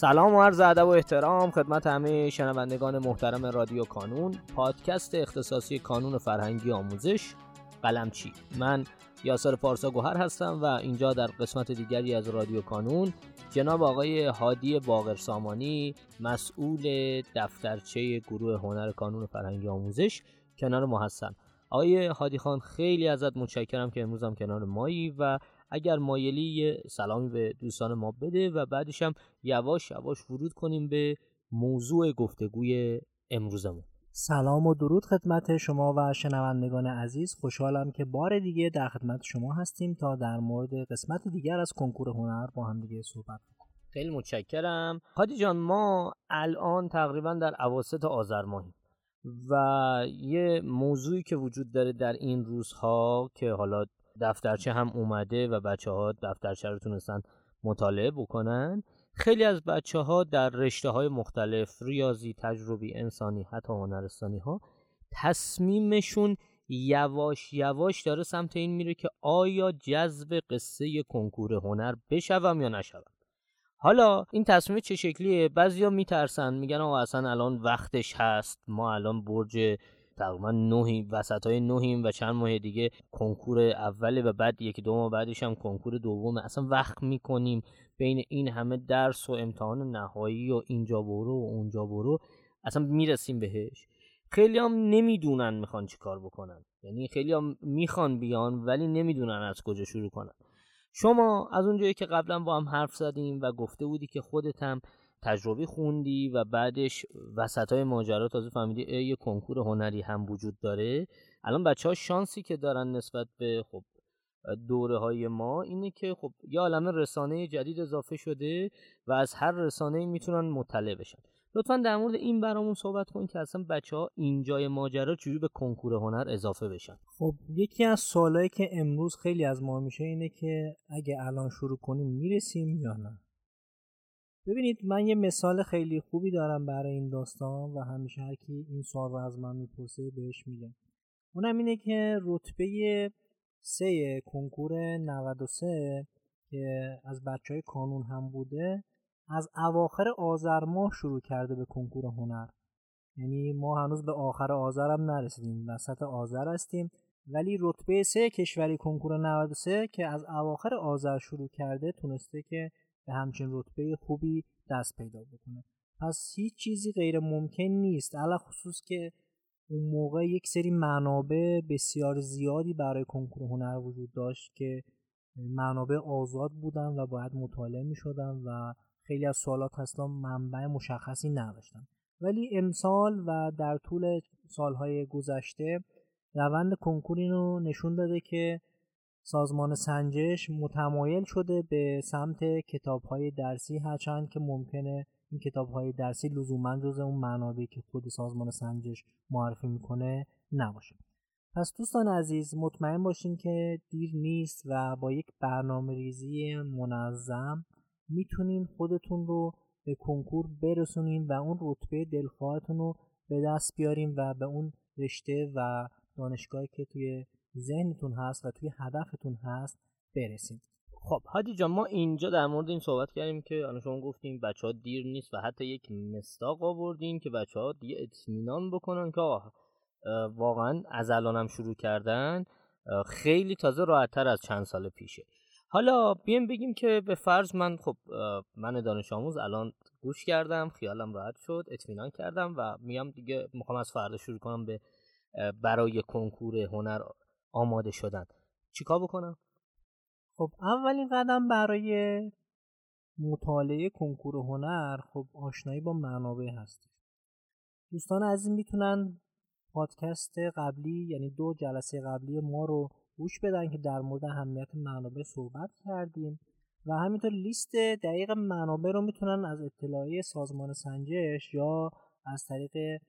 سلام و عرض ادب و احترام خدمت همه شنوندگان محترم رادیو کانون. پادکست اختصاصی کانون فرهنگی آموزش. قلمچی من یاسر پارسا گوهر هستم و اینجا در قسمت دیگری از رادیو کانون جناب آقای هادی باقر سامانی مسئول دفترچه گروه هنر کانون فرهنگی آموزش کنار ما هستن. آقای هادی خان خیلی ازت متشکرم که امروز هم کنار مایی و اگر مایلی یه سلامی به دوستان ما بده و بعدش هم یواش یواش ورود کنیم به موضوع گفتگوی امروزمون. سلام و درود خدمت شما و شنوندگان عزیز. خوشحالم که بار دیگه در خدمت شما هستیم تا در مورد قسمت دیگر از کنکور هنر با هم دیگه صحبت کنیم خیلی متشکرم. هادی جان ما الان تقریبا در اواسط آذر ماهیم و یه موضوعی که وجود داره در این روزها که حالا دفترچه هم اومده و بچه ها دفترچه رو تونستن مطالعه بکنن. خیلی از بچه ها در رشته های مختلف ریاضی تجربی انسانی حتی هنرستانی ها تصمیمشون یواش یواش داره سمت این میره که آیا جذب قصه کنکور هنر بشوم یا نشوم. حالا این تصمیم چه شکلیه؟ بعضیا میترسن میگن آقا اصلا الان وقتش هست ما الان برج تقریبا نهیم وسط های نهیم و چند ماه دیگه کنکور اوله و بعد یکی دو ماه بعدش هم کنکور دومه اصلا وقت می‌کنیم بین این همه درس و امتحان نهایی و اینجا برو و اونجا برو اصلا می‌رسیم بهش. خیلی هم نمی‌دونن می‌خوان چی کار بکنن. یعنی خیلی هم می‌خوان بیان ولی نمی‌دونن از کجا شروع کنن. شما از اونجایی که قبلا با هم حرف زدیم و گفته بودی که خودت هم تجربی خوندی و بعدش وسط های ماجرا تازه فهمیدی یه کنکور هنری هم وجود داره. الان بچه ها شانسی که دارن نسبت به خب دوره های ما اینه که خب یه عالم رسانه جدید اضافه شده و از هر رسانه می‌تونن مطلع بشن. لطفا در مورد این برامون صحبت کن که اصلا بچه ها اینجای ماجرا چجوری به کنکور هنر اضافه بشن. خب یکی از سوالایی که امروز خیلی از ما میشه اینه که اگه الان شروع کنیم می‌رسیم یا نه؟ ببینید من یه مثال خیلی خوبی دارم برای این داستان و همیشه هر کی این سوال رو از من می‌پرسه بهش میگم. اونم اینه که رتبه سه کنکور 93 که از بچه های کانون هم بوده از اواخر آذر ماه شروع کرده به کنکور هنر. یعنی ما هنوز به آخر آذر هم نرسیدیم وسط آذر هستیم. ولی رتبه سه کشوری کنکور 93 که از اواخر آذر شروع کرده تونسته که به همچین رتبه خوبی دست پیدا بکنه. پس هیچ چیزی غیر ممکن نیست. علا خصوص که اون موقع یک سری منابع بسیار زیادی برای کنکور هنر وجود داشت که منابع آزاد بودن و باید مطالعه می شدن و خیلی از سوالات هستن منبع مشخصی نداشتن. ولی امسال و در طول سالهای گذشته روند کنکور رو نشون داده که سازمان سنجش متمایل شده به سمت کتاب های درسی هرچند که ممکنه این کتاب های درسی لزوما جز اون منابعی که خود سازمان سنجش معرفی می‌کنه نباشه. پس دوستان عزیز مطمئن باشین که دیر نیست و با یک برنامه ریزی منظم می‌تونین خودتون رو به کنکور برسونین و اون رتبه دلخواهتون رو به دست بیارین و به اون رشته و دانشگاهی که توی ذهنتون هست و توی هدفتون هست برسید. خب هادی جان ما اینجا در مورد این صحبت کردیم که الان شما گفتیم بچه ها دیر نیست و حتی یک مستاق آوردین که بچه ها دیگه اطمینان بکنن که واقعا از الانم شروع کردن خیلی تازه راحتتر از چند سال پیشه. حالا بیایم بگیم که به فرض من خب من دانش آموز الان گوش کردم خیالم راحت شد اطمینان کردم و میام دیگه می‌خوام از فردا شروع کنم به برای کنکور هنر آماده شدن. چیکار بکنم؟ خب اولین قدم برای مطالعه کنکور هنر خب آشنایی با منابع هست دوستان عزیز می‌تونن پادکست قبلی یعنی دو جلسه قبلی ما رو گوش بدن که در مورد اهمیت منابع صحبت کردیم و همینطور لیست دقیق منابع رو می‌تونن از اطلاعیه سازمان سنجش یا از طریق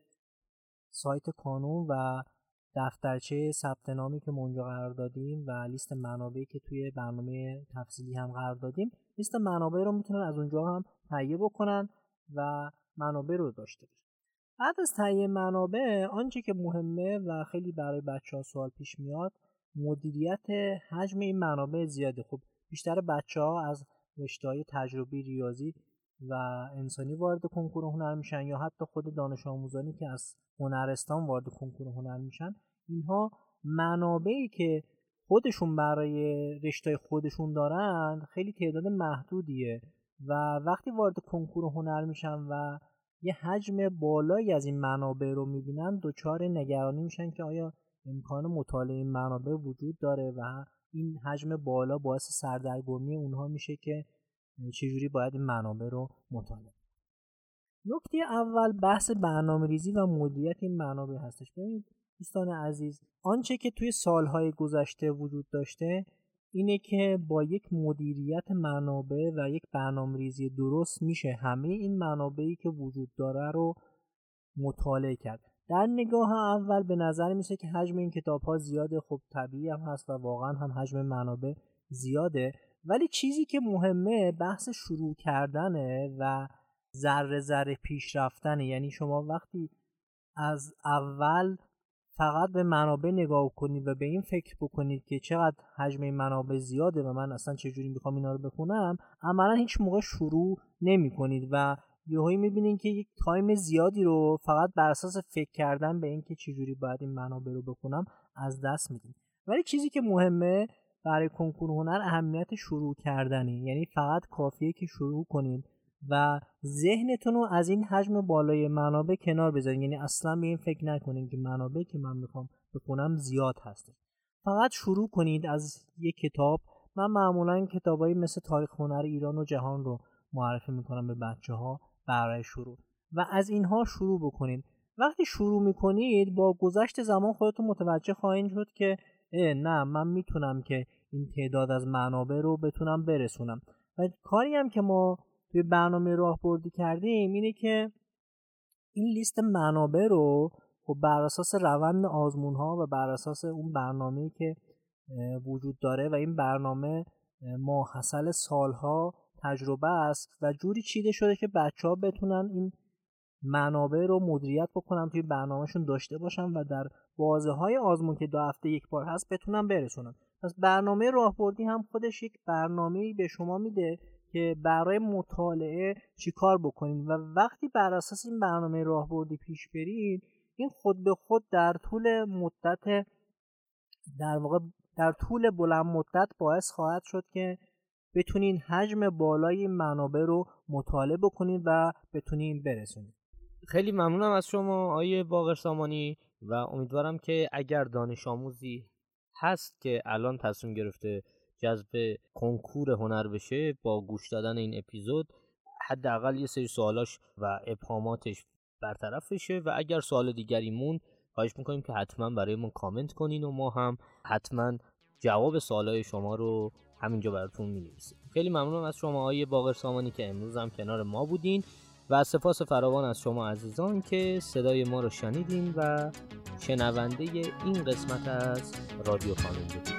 سایت کانون و دفترچه ثبت نامی که منجا قرار دادیم و لیست منابعی که توی برنامه تفصیلی هم قرار دادیم لیست منابع رو می‌تونن از اونجا هم تهیه بکنن و منابع رو داشته باشن. بعد از تهیه منابع آنچه که مهمه و خیلی برای بچه ها سوال پیش میاد مدیریت حجم این منابع زیاده. خب بیشتر بچه ها از رشته های تجربی ریاضی و انسانی وارد کنکور هنر میشن یا حتی خود دانش آموزانی که از هنرستان وارد کنکور هنر میشن اینها منابعی که خودشون برای رشته خودشون دارن خیلی تعداد محدودیه و وقتی وارد کنکور هنر میشن و یه حجم بالایی از این منابع رو می‌بینن دچار نگرانی میشن که آیا امکان مطالعه این منابع وجود داره و این حجم بالا باعث سردرگمی اونها میشه که چجوری باید این منابع رو مطالعه نکته اول بحث برنامه ریزی و مدیریت این منابع هستش. ببینید دوستان عزیز آنچه که توی سالهای گذشته وجود داشته اینه که با یک مدیریت منابع و یک برنامه ریزی درست میشه همه این منابعی که وجود داره رو مطالعه کرد. در نگاه اول به نظر میشه که حجم این کتاب ها زیاده. خب طبیعی هم هست و واقعا هم حجم منابع زیاده. ولی چیزی که مهمه بحث شروع کردنه و ذره ذره پیش رفتنه یعنی شما وقتی از اول فقط به منابع نگاه کنید و به این فکر بکنید که چقدر حجم منابع زیاده و من اصلا چجوری می‌خوام اینا رو بخونم عملا هیچ موقع شروع نمی کنید و یهویی می‌بینید که یک تایم زیادی رو فقط بر اساس فکر کردن به اینکه چجوری باید این منابع رو بخونم از دست می‌دید ولی چیزی که مهمه برای کنکور هنر اهمیت شروع کردنه یعنی فقط کافیه که شروع کنید و ذهنتون رو از این حجم بالای منابع کنار بذارین یعنی اصلا به این فکر نکنین که منابع که من می‌خوام بخونم زیاد هست فقط شروع کنید از یک کتاب. من معمولا کتابایی مثل تاریخ هنر ایران و جهان رو معرفی می‌کنم به بچه ها برای شروع. و از اینها شروع بکنید. وقتی شروع می‌کنید با گذشت زمان خودتون متوجه خواهید شد که نه من می‌تونم که این تعداد از منابع رو بتونم برسونم. و کاری هم که ما توی برنامه راهبردی کردیم اینه که این لیست منابع رو خب بر اساس روند آزمون ها و بر اساس اون برنامه که وجود داره و این برنامه ماحصل سالها تجربه است و جوری چیده شده که بچه ها بتونن این منابع رو مدیریت بکنن توی برنامهشون داشته باشن و در بازه های آزمون که دو هفته یک بار هست بتونن برسونن پس برنامه راهبردی هم خودش یک برنامه به شما میده که برای مطالعه چیکار بکنید و وقتی بر اساس این برنامه راهبردی پیش برید این خود به خود در طول مدت در واقع در طول بلند مدت باعث خواهد شد که بتونین حجم بالای منابع رو مطالعه بکنید و بتونین برسونید خیلی ممنونم از شما آیه باقر سامانی و امیدوارم که اگر دانش آموزی هست که الان تصمیم گرفته جذب کنکور هنر بشه با گوش دادن این اپیزود حداقل یه سری سوالاش و ابهاماتش برطرف بشه و اگر سوال دیگری موند خواهش می‌کنیم که حتما برای ما کامنت کنین و ما هم حتما جواب سوالای شما رو همینجا براتون می خیلی ممنونم از شما های باقر سامانی که امروز هم کنار ما بودین. و سپاس فراوان از شما عزیزان که صدای ما رو شنیدین و شنونده این قسمت از رادیو خانم بودین